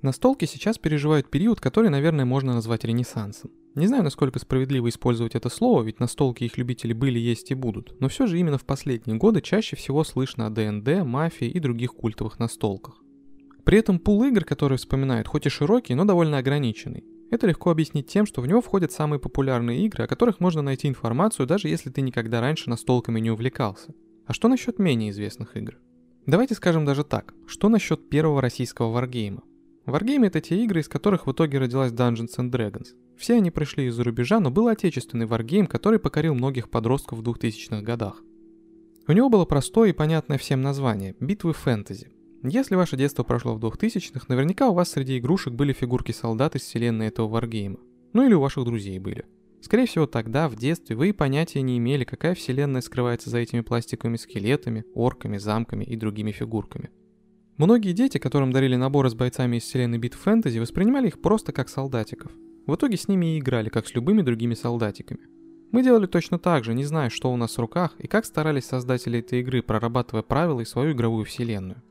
Настолки сейчас переживают период, который, наверное, можно назвать ренессансом. Не знаю, насколько справедливо использовать это слово, ведь настолки их любители были, есть и будут, но все же именно в последние годы чаще всего слышно о ДНД, мафии и других культовых настолках. При этом пул игр, которые вспоминают, хоть и широкий, но довольно ограниченный. Это легко объяснить тем, что в него входят самые популярные игры, о которых можно найти информацию, даже если ты никогда раньше настолками не увлекался. А что насчет менее известных игр? Давайте скажем даже так, что насчет первого российского варгейма? Wargame это те игры, из которых в итоге родилась Dungeons and Dragons. Все они пришли из-за рубежа, но был отечественный Wargame, который покорил многих подростков в 2000-х годах. У него было простое и понятное всем название – «Битвы фэнтези». Если ваше детство прошло в 2000-х, наверняка у вас среди игрушек были фигурки солдат из вселенной этого Wargame. Ну или у ваших друзей были. Скорее всего, тогда, в детстве, вы и понятия не имели, какая вселенная скрывается за этими пластиковыми скелетами, орками, замками и другими фигурками. Многие дети, которым дарили наборы с бойцами из вселенной бит фэнтези, воспринимали их просто как солдатиков. В итоге с ними и играли, как с любыми другими солдатиками. Мы делали точно так же, не зная, что у нас в руках и как старались создатели этой игры, прорабатывая правила и свою игровую вселенную.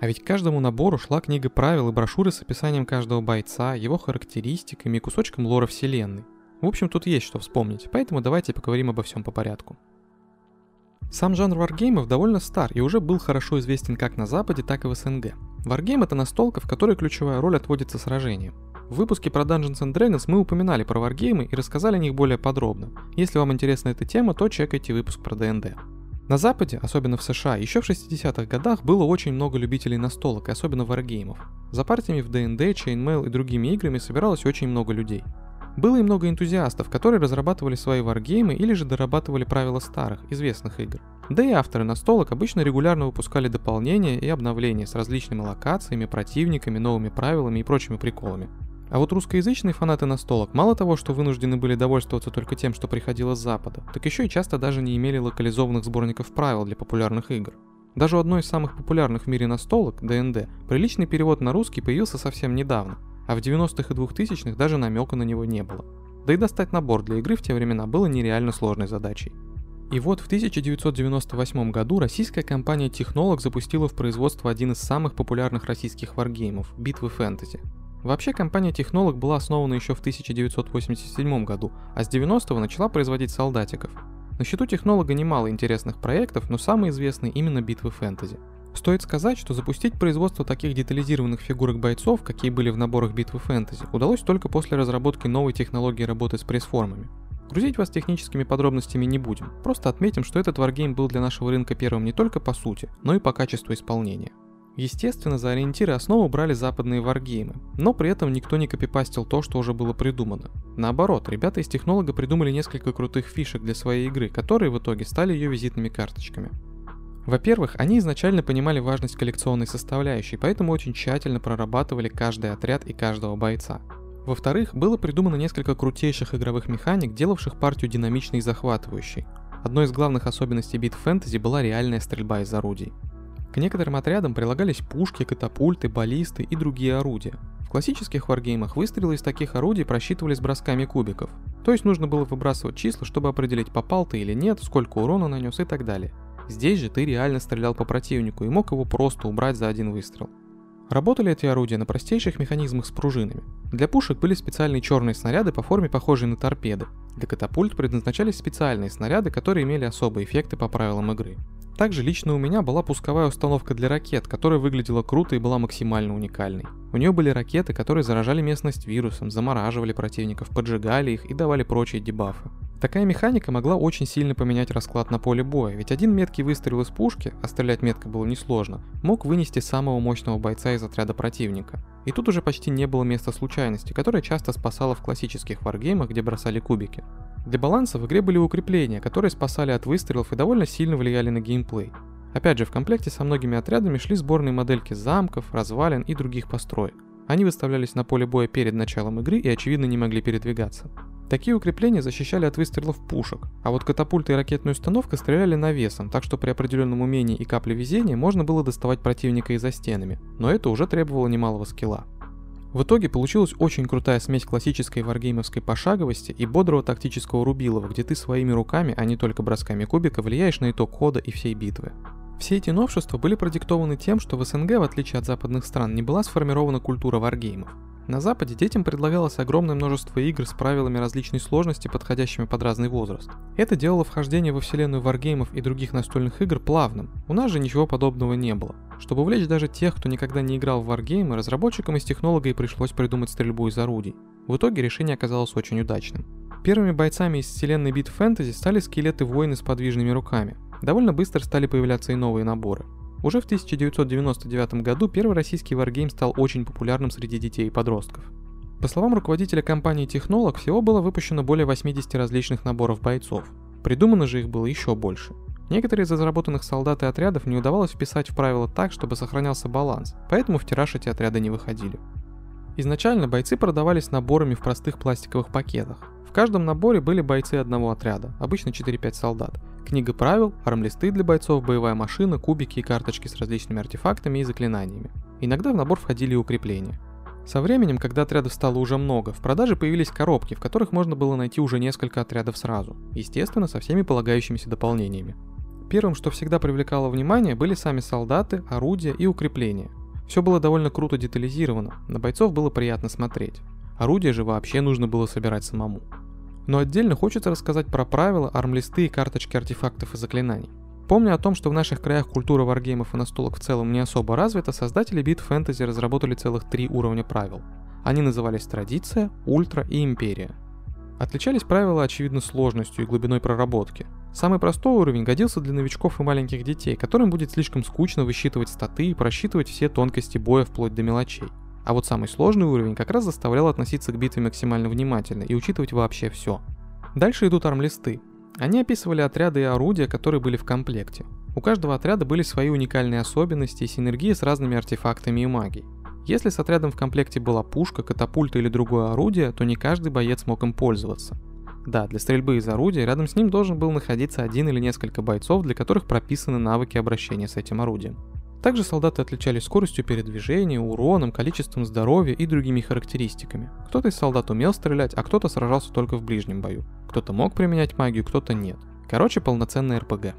А ведь к каждому набору шла книга правил и брошюры с описанием каждого бойца, его характеристиками и кусочком лора вселенной. В общем, тут есть что вспомнить, поэтому давайте поговорим обо всем по порядку. Сам жанр варгеймов довольно стар и уже был хорошо известен как на Западе, так и в СНГ. Варгейм это настолка, в которой ключевая роль отводится сражением. В выпуске про Dungeons and Dragons мы упоминали про варгеймы и рассказали о них более подробно. Если вам интересна эта тема, то чекайте выпуск про ДНД. На Западе, особенно в США, еще в 60-х годах было очень много любителей настолок, особенно варгеймов. За партиями в ДНД, Chainmail и другими играми собиралось очень много людей. Было и много энтузиастов, которые разрабатывали свои варгеймы или же дорабатывали правила старых, известных игр. Да и авторы настолок обычно регулярно выпускали дополнения и обновления с различными локациями, противниками, новыми правилами и прочими приколами. А вот русскоязычные фанаты настолок мало того, что вынуждены были довольствоваться только тем, что приходило с запада, так еще и часто даже не имели локализованных сборников правил для популярных игр. Даже у одной из самых популярных в мире настолок, D&D, приличный перевод на русский появился совсем недавно – а в 90-х и 2000-х даже намека на него не было. Да и достать набор для игры в те времена было нереально сложной задачей. И вот в 1998 году российская компания Technolog запустила в производство один из самых популярных российских варгеймов – «Битвы фэнтези». Вообще компания Technolog была основана еще в 1987 году, а с 90-го начала производить солдатиков. На счету Технолога немало интересных проектов, но самый известный именно «Битвы фэнтези». Стоит сказать, что запустить производство таких детализированных фигурок бойцов, какие были в наборах битвы фэнтези, удалось только после разработки новой технологии работы с пресс-формами. Грузить вас техническими подробностями не будем, просто отметим, что этот варгейм был для нашего рынка первым не только по сути, но и по качеству исполнения. Естественно, за ориентиры основу брали западные варгеймы, но при этом никто не копипастил то, что уже было придумано. Наоборот, ребята из технолога придумали несколько крутых фишек для своей игры, которые в итоге стали ее визитными карточками. Во-первых, они изначально понимали важность коллекционной составляющей, поэтому очень тщательно прорабатывали каждый отряд и каждого бойца. Во-вторых, было придумано несколько крутейших игровых механик, делавших партию динамичной и захватывающей. Одной из главных особенностей бит фэнтези была реальная стрельба из орудий. К некоторым отрядам прилагались пушки, катапульты, баллисты и другие орудия. В классических варгеймах выстрелы из таких орудий просчитывались бросками кубиков. То есть нужно было выбрасывать числа, чтобы определить, попал ты или нет, сколько урона нанес и так далее. Здесь же ты реально стрелял по противнику и мог его просто убрать за один выстрел. Работали эти орудия на простейших механизмах с пружинами. Для пушек были специальные черные снаряды по форме похожие на торпеды. Для катапульт предназначались специальные снаряды, которые имели особые эффекты по правилам игры. Также лично у меня была пусковая установка для ракет, которая выглядела круто и была максимально уникальной. У нее были ракеты, которые заражали местность вирусом, замораживали противников, поджигали их и давали прочие дебафы. Такая механика могла очень сильно поменять расклад на поле боя, ведь один меткий выстрел из пушки, а стрелять метко было несложно, мог вынести самого мощного бойца из отряда противника. И тут уже почти не было места случайности, которая часто спасала в классических варгеймах, где бросали кубики. Для баланса в игре были укрепления, которые спасали от выстрелов и довольно сильно влияли на геймплей. Опять же, в комплекте со многими отрядами шли сборные модельки замков, развалин и других построек. Они выставлялись на поле боя перед началом игры и очевидно не могли передвигаться. Такие укрепления защищали от выстрелов пушек, а вот катапульты и ракетная установка стреляли навесом, так что при определенном умении и капле везения можно было доставать противника и за стенами, но это уже требовало немалого скилла. В итоге получилась очень крутая смесь классической варгеймовской пошаговости и бодрого тактического рубилова, где ты своими руками, а не только бросками кубика, влияешь на итог хода и всей битвы. Все эти новшества были продиктованы тем, что в СНГ, в отличие от западных стран, не была сформирована культура варгеймов. На Западе детям предлагалось огромное множество игр с правилами различной сложности, подходящими под разный возраст. Это делало вхождение во вселенную варгеймов и других настольных игр плавным. У нас же ничего подобного не было. Чтобы увлечь даже тех, кто никогда не играл в варгеймы, разработчикам из технолога и пришлось придумать стрельбу из орудий. В итоге решение оказалось очень удачным. Первыми бойцами из вселенной бит фэнтези стали скелеты воины с подвижными руками. Довольно быстро стали появляться и новые наборы. Уже в 1999 году первый российский варгейм стал очень популярным среди детей и подростков. По словам руководителя компании Технолог, всего было выпущено более 80 различных наборов бойцов. Придумано же их было еще больше. Некоторые из разработанных солдат и отрядов не удавалось вписать в правила так, чтобы сохранялся баланс, поэтому в тираж эти отряды не выходили. Изначально бойцы продавались наборами в простых пластиковых пакетах. В каждом наборе были бойцы одного отряда, обычно 4-5 солдат, Книга правил, армлисты для бойцов, боевая машина, кубики и карточки с различными артефактами и заклинаниями. Иногда в набор входили и укрепления. Со временем, когда отрядов стало уже много, в продаже появились коробки, в которых можно было найти уже несколько отрядов сразу, естественно, со всеми полагающимися дополнениями. Первым, что всегда привлекало внимание, были сами солдаты, орудия и укрепления. Все было довольно круто детализировано, на бойцов было приятно смотреть. Орудия же вообще нужно было собирать самому. Но отдельно хочется рассказать про правила, армлисты и карточки артефактов и заклинаний. Помня о том, что в наших краях культура варгеймов и настолок в целом не особо развита, создатели бит фэнтези разработали целых три уровня правил. Они назывались Традиция, Ультра и Империя. Отличались правила, очевидно, сложностью и глубиной проработки. Самый простой уровень годился для новичков и маленьких детей, которым будет слишком скучно высчитывать статы и просчитывать все тонкости боя вплоть до мелочей. А вот самый сложный уровень как раз заставлял относиться к битве максимально внимательно и учитывать вообще все. Дальше идут армлисты. Они описывали отряды и орудия, которые были в комплекте. У каждого отряда были свои уникальные особенности и синергии с разными артефактами и магией. Если с отрядом в комплекте была пушка, катапульта или другое орудие, то не каждый боец мог им пользоваться. Да, для стрельбы из орудия рядом с ним должен был находиться один или несколько бойцов, для которых прописаны навыки обращения с этим орудием. Также солдаты отличались скоростью передвижения, уроном, количеством здоровья и другими характеристиками. Кто-то из солдат умел стрелять, а кто-то сражался только в ближнем бою. Кто-то мог применять магию, кто-то нет. Короче, полноценный РПГ.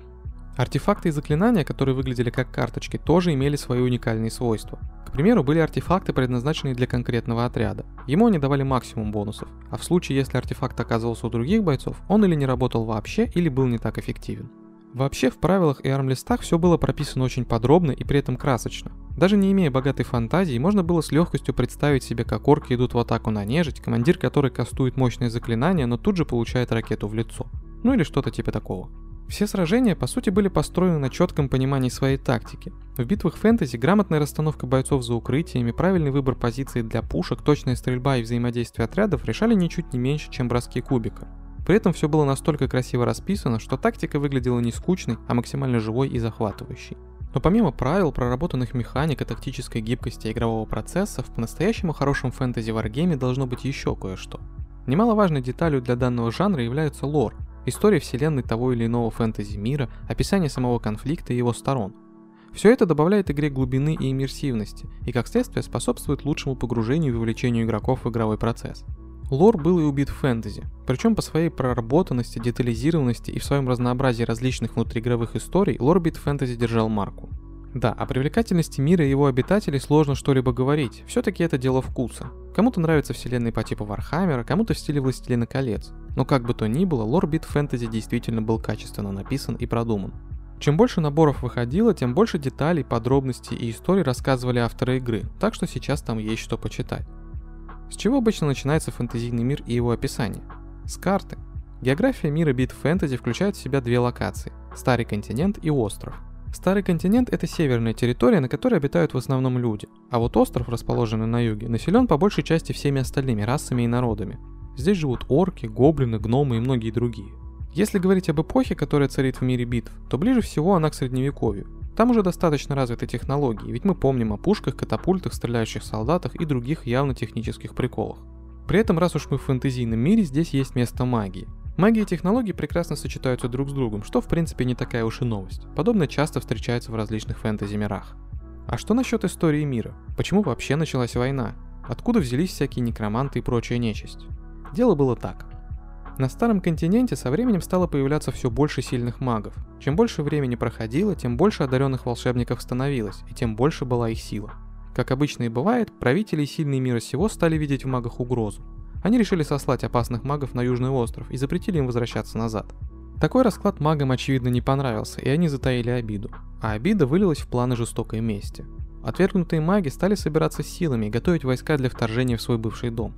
Артефакты и заклинания, которые выглядели как карточки, тоже имели свои уникальные свойства. К примеру, были артефакты, предназначенные для конкретного отряда. Ему они давали максимум бонусов, а в случае, если артефакт оказывался у других бойцов, он или не работал вообще, или был не так эффективен. Вообще в правилах и армлистах все было прописано очень подробно и при этом красочно. Даже не имея богатой фантазии, можно было с легкостью представить себе, как орки идут в атаку на нежить, командир которой кастует мощное заклинание, но тут же получает ракету в лицо. Ну или что-то типа такого. Все сражения, по сути, были построены на четком понимании своей тактики. В битвах фэнтези грамотная расстановка бойцов за укрытиями, правильный выбор позиций для пушек, точная стрельба и взаимодействие отрядов решали ничуть не меньше, чем броски кубика. При этом все было настолько красиво расписано, что тактика выглядела не скучной, а максимально живой и захватывающей. Но помимо правил, проработанных механик и тактической гибкости игрового процесса, в по-настоящему хорошем фэнтези варгейме должно быть еще кое-что. Немаловажной деталью для данного жанра является лор, история вселенной того или иного фэнтези мира, описание самого конфликта и его сторон. Все это добавляет игре глубины и иммерсивности, и как следствие способствует лучшему погружению и вовлечению игроков в игровой процесс. Лор был и убит в фэнтези, причем по своей проработанности, детализированности и в своем разнообразии различных внутриигровых историй лор Битв Фэнтези держал марку. Да, о привлекательности мира и его обитателей сложно что-либо говорить, все-таки это дело вкуса. Кому-то нравятся вселенные по типу Вархаммера, кому-то в стиле Властелина колец. Но как бы то ни было, лор Битв Фэнтези действительно был качественно написан и продуман. Чем больше наборов выходило, тем больше деталей, подробностей и историй рассказывали авторы игры, так что сейчас там есть что почитать. С чего обычно начинается фэнтезийный мир и его описание? С карты. География мира бит фэнтези включает в себя две локации – Старый континент и остров. Старый континент – это северная территория, на которой обитают в основном люди, а вот остров, расположенный на юге, населен по большей части всеми остальными расами и народами. Здесь живут орки, гоблины, гномы и многие другие. Если говорить об эпохе, которая царит в мире битв, то ближе всего она к средневековью, там уже достаточно развиты технологии, ведь мы помним о пушках, катапультах, стреляющих солдатах и других явно технических приколах. При этом, раз уж мы в фэнтезийном мире, здесь есть место магии. Магия и технологии прекрасно сочетаются друг с другом, что в принципе не такая уж и новость. Подобное часто встречается в различных фэнтези-мирах. А что насчет истории мира? Почему вообще началась война? Откуда взялись всякие некроманты и прочая нечисть? Дело было так. На старом континенте со временем стало появляться все больше сильных магов. Чем больше времени проходило, тем больше одаренных волшебников становилось, и тем больше была их сила. Как обычно и бывает, правители и сильные мира сего стали видеть в магах угрозу. Они решили сослать опасных магов на Южный остров и запретили им возвращаться назад. Такой расклад магам очевидно не понравился, и они затаили обиду. А обида вылилась в планы жестокой мести. Отвергнутые маги стали собираться силами и готовить войска для вторжения в свой бывший дом.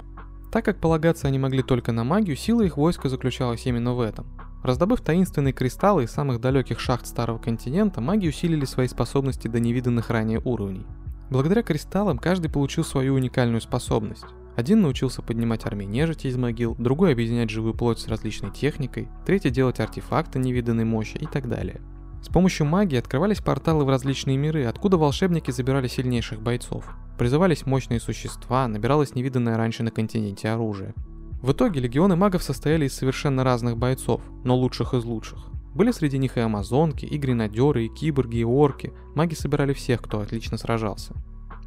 Так как полагаться они могли только на магию, сила их войска заключалась именно в этом. Раздобыв таинственные кристаллы из самых далеких шахт Старого континента, маги усилили свои способности до невиданных ранее уровней. Благодаря кристаллам каждый получил свою уникальную способность. Один научился поднимать армии нежити из могил, другой объединять живую плоть с различной техникой, третий делать артефакты невиданной мощи и так далее. С помощью магии открывались порталы в различные миры, откуда волшебники забирали сильнейших бойцов. Призывались мощные существа, набиралось невиданное раньше на континенте оружие. В итоге легионы магов состояли из совершенно разных бойцов, но лучших из лучших. Были среди них и амазонки, и гренадеры, и киборги, и орки. Маги собирали всех, кто отлично сражался.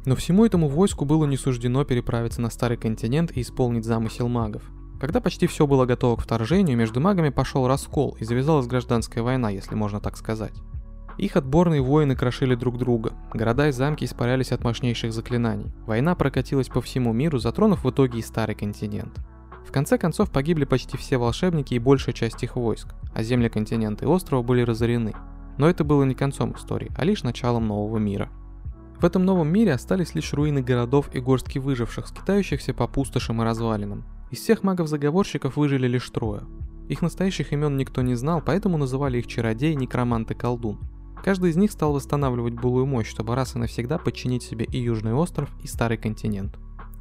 Но всему этому войску было не суждено переправиться на Старый континент и исполнить замысел магов. Когда почти все было готово к вторжению, между магами пошел раскол и завязалась гражданская война, если можно так сказать. Их отборные воины крошили друг друга, города и замки испарялись от мощнейших заклинаний. Война прокатилась по всему миру, затронув в итоге и Старый континент. В конце концов погибли почти все волшебники и большая часть их войск, а земли континента и острова были разорены. Но это было не концом истории, а лишь началом нового мира – в этом новом мире остались лишь руины городов и горстки выживших, скитающихся по пустошам и развалинам. Из всех магов-заговорщиков выжили лишь трое. Их настоящих имен никто не знал, поэтому называли их чародей, некромант и колдун. Каждый из них стал восстанавливать былую мощь, чтобы раз и навсегда подчинить себе и Южный остров, и Старый континент.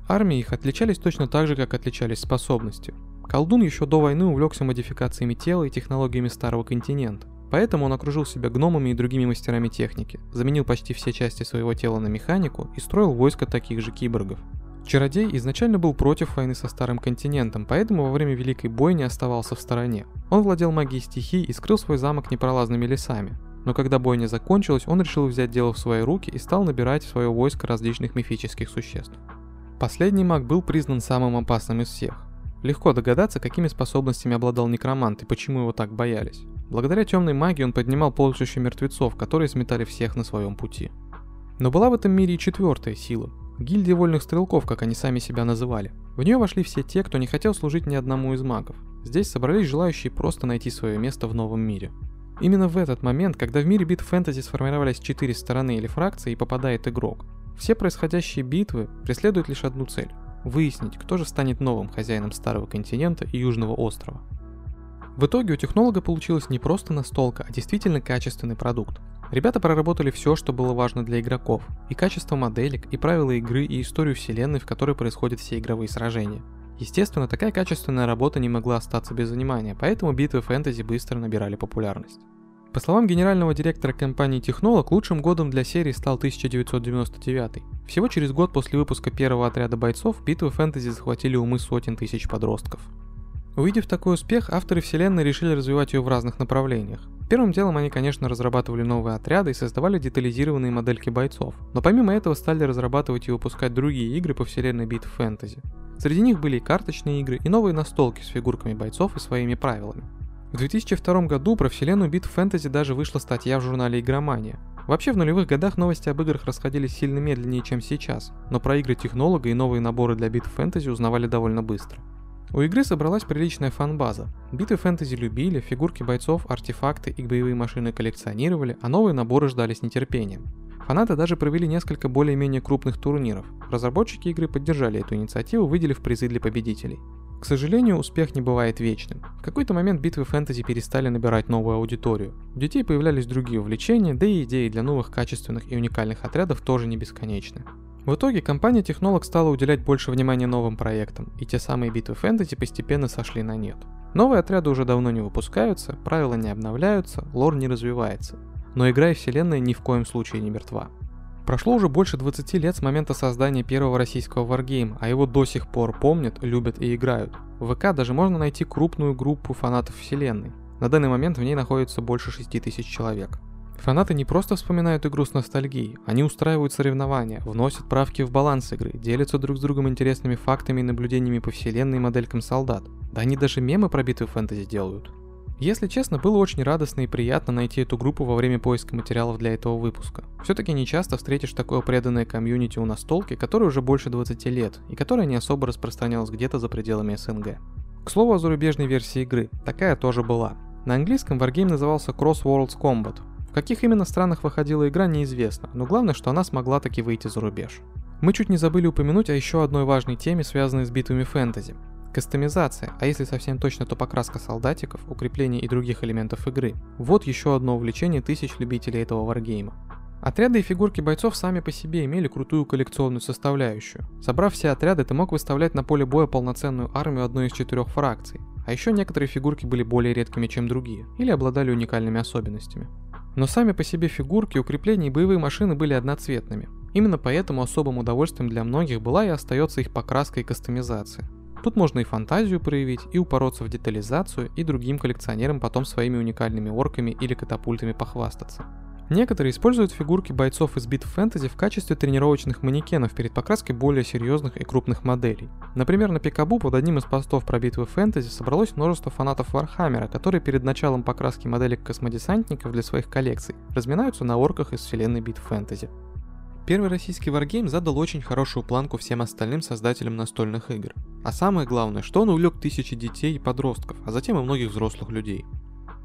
Армии их отличались точно так же, как отличались способности. Колдун еще до войны увлекся модификациями тела и технологиями Старого континента. Поэтому он окружил себя гномами и другими мастерами техники, заменил почти все части своего тела на механику и строил войско таких же киборгов. Чародей изначально был против войны со Старым континентом, поэтому во время Великой Бойни оставался в стороне. Он владел магией стихий и скрыл свой замок непролазными лесами. Но когда бойня закончилась, он решил взять дело в свои руки и стал набирать в свое войско различных мифических существ. Последний маг был признан самым опасным из всех. Легко догадаться, какими способностями обладал некромант и почему его так боялись. Благодаря темной магии он поднимал полчища мертвецов, которые сметали всех на своем пути. Но была в этом мире и четвертая сила. Гильдия вольных стрелков, как они сами себя называли. В нее вошли все те, кто не хотел служить ни одному из магов. Здесь собрались желающие просто найти свое место в новом мире. Именно в этот момент, когда в мире битв фэнтези сформировались четыре стороны или фракции и попадает игрок, все происходящие битвы преследуют лишь одну цель – выяснить, кто же станет новым хозяином Старого континента и Южного острова. В итоге у технолога получилась не просто настолка, а действительно качественный продукт. Ребята проработали все, что было важно для игроков, и качество моделек, и правила игры, и историю вселенной, в которой происходят все игровые сражения. Естественно, такая качественная работа не могла остаться без внимания, поэтому битвы фэнтези быстро набирали популярность. По словам генерального директора компании Технолог, лучшим годом для серии стал 1999. Всего через год после выпуска первого отряда бойцов битвы фэнтези захватили умы сотен тысяч подростков. Увидев такой успех, авторы вселенной решили развивать ее в разных направлениях. Первым делом они, конечно, разрабатывали новые отряды и создавали детализированные модельки бойцов, но помимо этого стали разрабатывать и выпускать другие игры по вселенной битв фэнтези. Среди них были и карточные игры, и новые настолки с фигурками бойцов и своими правилами. В 2002 году про вселенную битв фэнтези даже вышла статья в журнале «Игромания». Вообще в нулевых годах новости об играх расходились сильно медленнее, чем сейчас, но про игры технолога и новые наборы для битв фэнтези узнавали довольно быстро. У игры собралась приличная фан-база. Биты фэнтези любили, фигурки бойцов, артефакты и боевые машины коллекционировали, а новые наборы ждали с нетерпением. Фанаты даже провели несколько более-менее крупных турниров. Разработчики игры поддержали эту инициативу, выделив призы для победителей. К сожалению, успех не бывает вечным. В какой-то момент битвы фэнтези перестали набирать новую аудиторию. У детей появлялись другие увлечения, да и идеи для новых качественных и уникальных отрядов тоже не бесконечны. В итоге компания Технолог стала уделять больше внимания новым проектам, и те самые битвы фэнтези постепенно сошли на нет. Новые отряды уже давно не выпускаются, правила не обновляются, лор не развивается. Но игра и вселенная ни в коем случае не мертва. Прошло уже больше 20 лет с момента создания первого российского варгейма, а его до сих пор помнят, любят и играют. В ВК даже можно найти крупную группу фанатов вселенной. На данный момент в ней находится больше 6000 человек. Фанаты не просто вспоминают игру с ностальгией, они устраивают соревнования, вносят правки в баланс игры, делятся друг с другом интересными фактами и наблюдениями по вселенной и моделькам солдат. Да они даже мемы про битвы фэнтези делают. Если честно, было очень радостно и приятно найти эту группу во время поиска материалов для этого выпуска. Все-таки не часто встретишь такое преданное комьюнити у настолки, которое уже больше 20 лет, и которое не особо распространялось где-то за пределами СНГ. К слову о зарубежной версии игры, такая тоже была. На английском Wargame назывался Cross Worlds Combat. В каких именно странах выходила игра неизвестно, но главное, что она смогла таки выйти за рубеж. Мы чуть не забыли упомянуть о еще одной важной теме, связанной с битвами фэнтези. Кастомизация, а если совсем точно, то покраска солдатиков, укрепление и других элементов игры. Вот еще одно увлечение тысяч любителей этого варгейма. Отряды и фигурки бойцов сами по себе имели крутую коллекционную составляющую. Собрав все отряды, ты мог выставлять на поле боя полноценную армию одной из четырех фракций. А еще некоторые фигурки были более редкими, чем другие, или обладали уникальными особенностями. Но сами по себе фигурки, укрепления и боевые машины были одноцветными. Именно поэтому особым удовольствием для многих была и остается их покраска и кастомизация. Тут можно и фантазию проявить, и упороться в детализацию, и другим коллекционерам потом своими уникальными орками или катапультами похвастаться. Некоторые используют фигурки бойцов из битв фэнтези в качестве тренировочных манекенов перед покраской более серьезных и крупных моделей. Например, на Пикабу под одним из постов про битвы фэнтези собралось множество фанатов Вархаммера, которые перед началом покраски моделек космодесантников для своих коллекций разминаются на орках из вселенной битв фэнтези. Первый российский варгейм задал очень хорошую планку всем остальным создателям настольных игр. А самое главное, что он увлек тысячи детей и подростков, а затем и многих взрослых людей.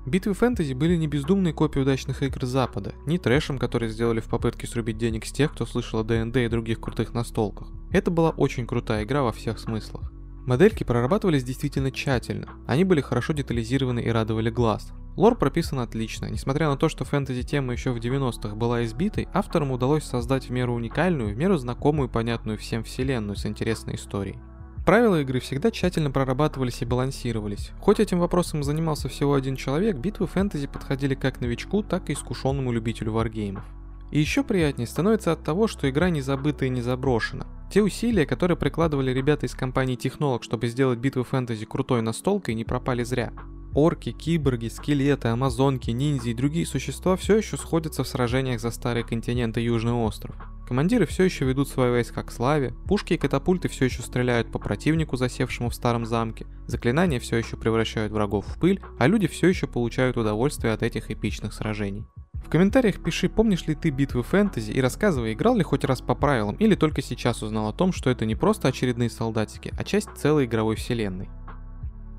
Битвы фэнтези были не бездумной копией удачных игр Запада, не трэшем, который сделали в попытке срубить денег с тех, кто слышал о ДНД и других крутых настолках. Это была очень крутая игра во всех смыслах. Модельки прорабатывались действительно тщательно, они были хорошо детализированы и радовали глаз, Лор прописан отлично. Несмотря на то, что фэнтези-тема еще в 90-х была избитой, авторам удалось создать в меру уникальную, в меру знакомую и понятную всем вселенную с интересной историей. Правила игры всегда тщательно прорабатывались и балансировались. Хоть этим вопросом занимался всего один человек, битвы фэнтези подходили как новичку, так и искушенному любителю варгеймов. И еще приятнее становится от того, что игра не забыта и не заброшена. Те усилия, которые прикладывали ребята из компании Технолог, чтобы сделать битвы фэнтези крутой настолкой, не пропали зря. Орки, киборги, скелеты, амазонки, ниндзя и другие существа все еще сходятся в сражениях за старый континент и Южный остров. Командиры все еще ведут свои войска к славе, пушки и катапульты все еще стреляют по противнику, засевшему в старом замке, заклинания все еще превращают врагов в пыль, а люди все еще получают удовольствие от этих эпичных сражений. В комментариях пиши, помнишь ли ты битвы фэнтези и рассказывай, играл ли хоть раз по правилам или только сейчас узнал о том, что это не просто очередные солдатики, а часть целой игровой вселенной.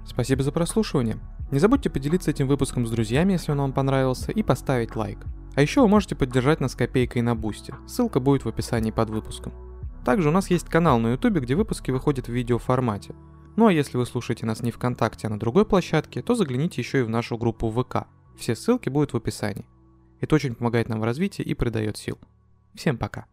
Спасибо за прослушивание. Не забудьте поделиться этим выпуском с друзьями, если он вам понравился, и поставить лайк. А еще вы можете поддержать нас копейкой на бусте, ссылка будет в описании под выпуском. Также у нас есть канал на ютубе, где выпуски выходят в видеоформате. Ну а если вы слушаете нас не ВКонтакте, а на другой площадке, то загляните еще и в нашу группу ВК. Все ссылки будут в описании. Это очень помогает нам в развитии и придает сил. Всем пока.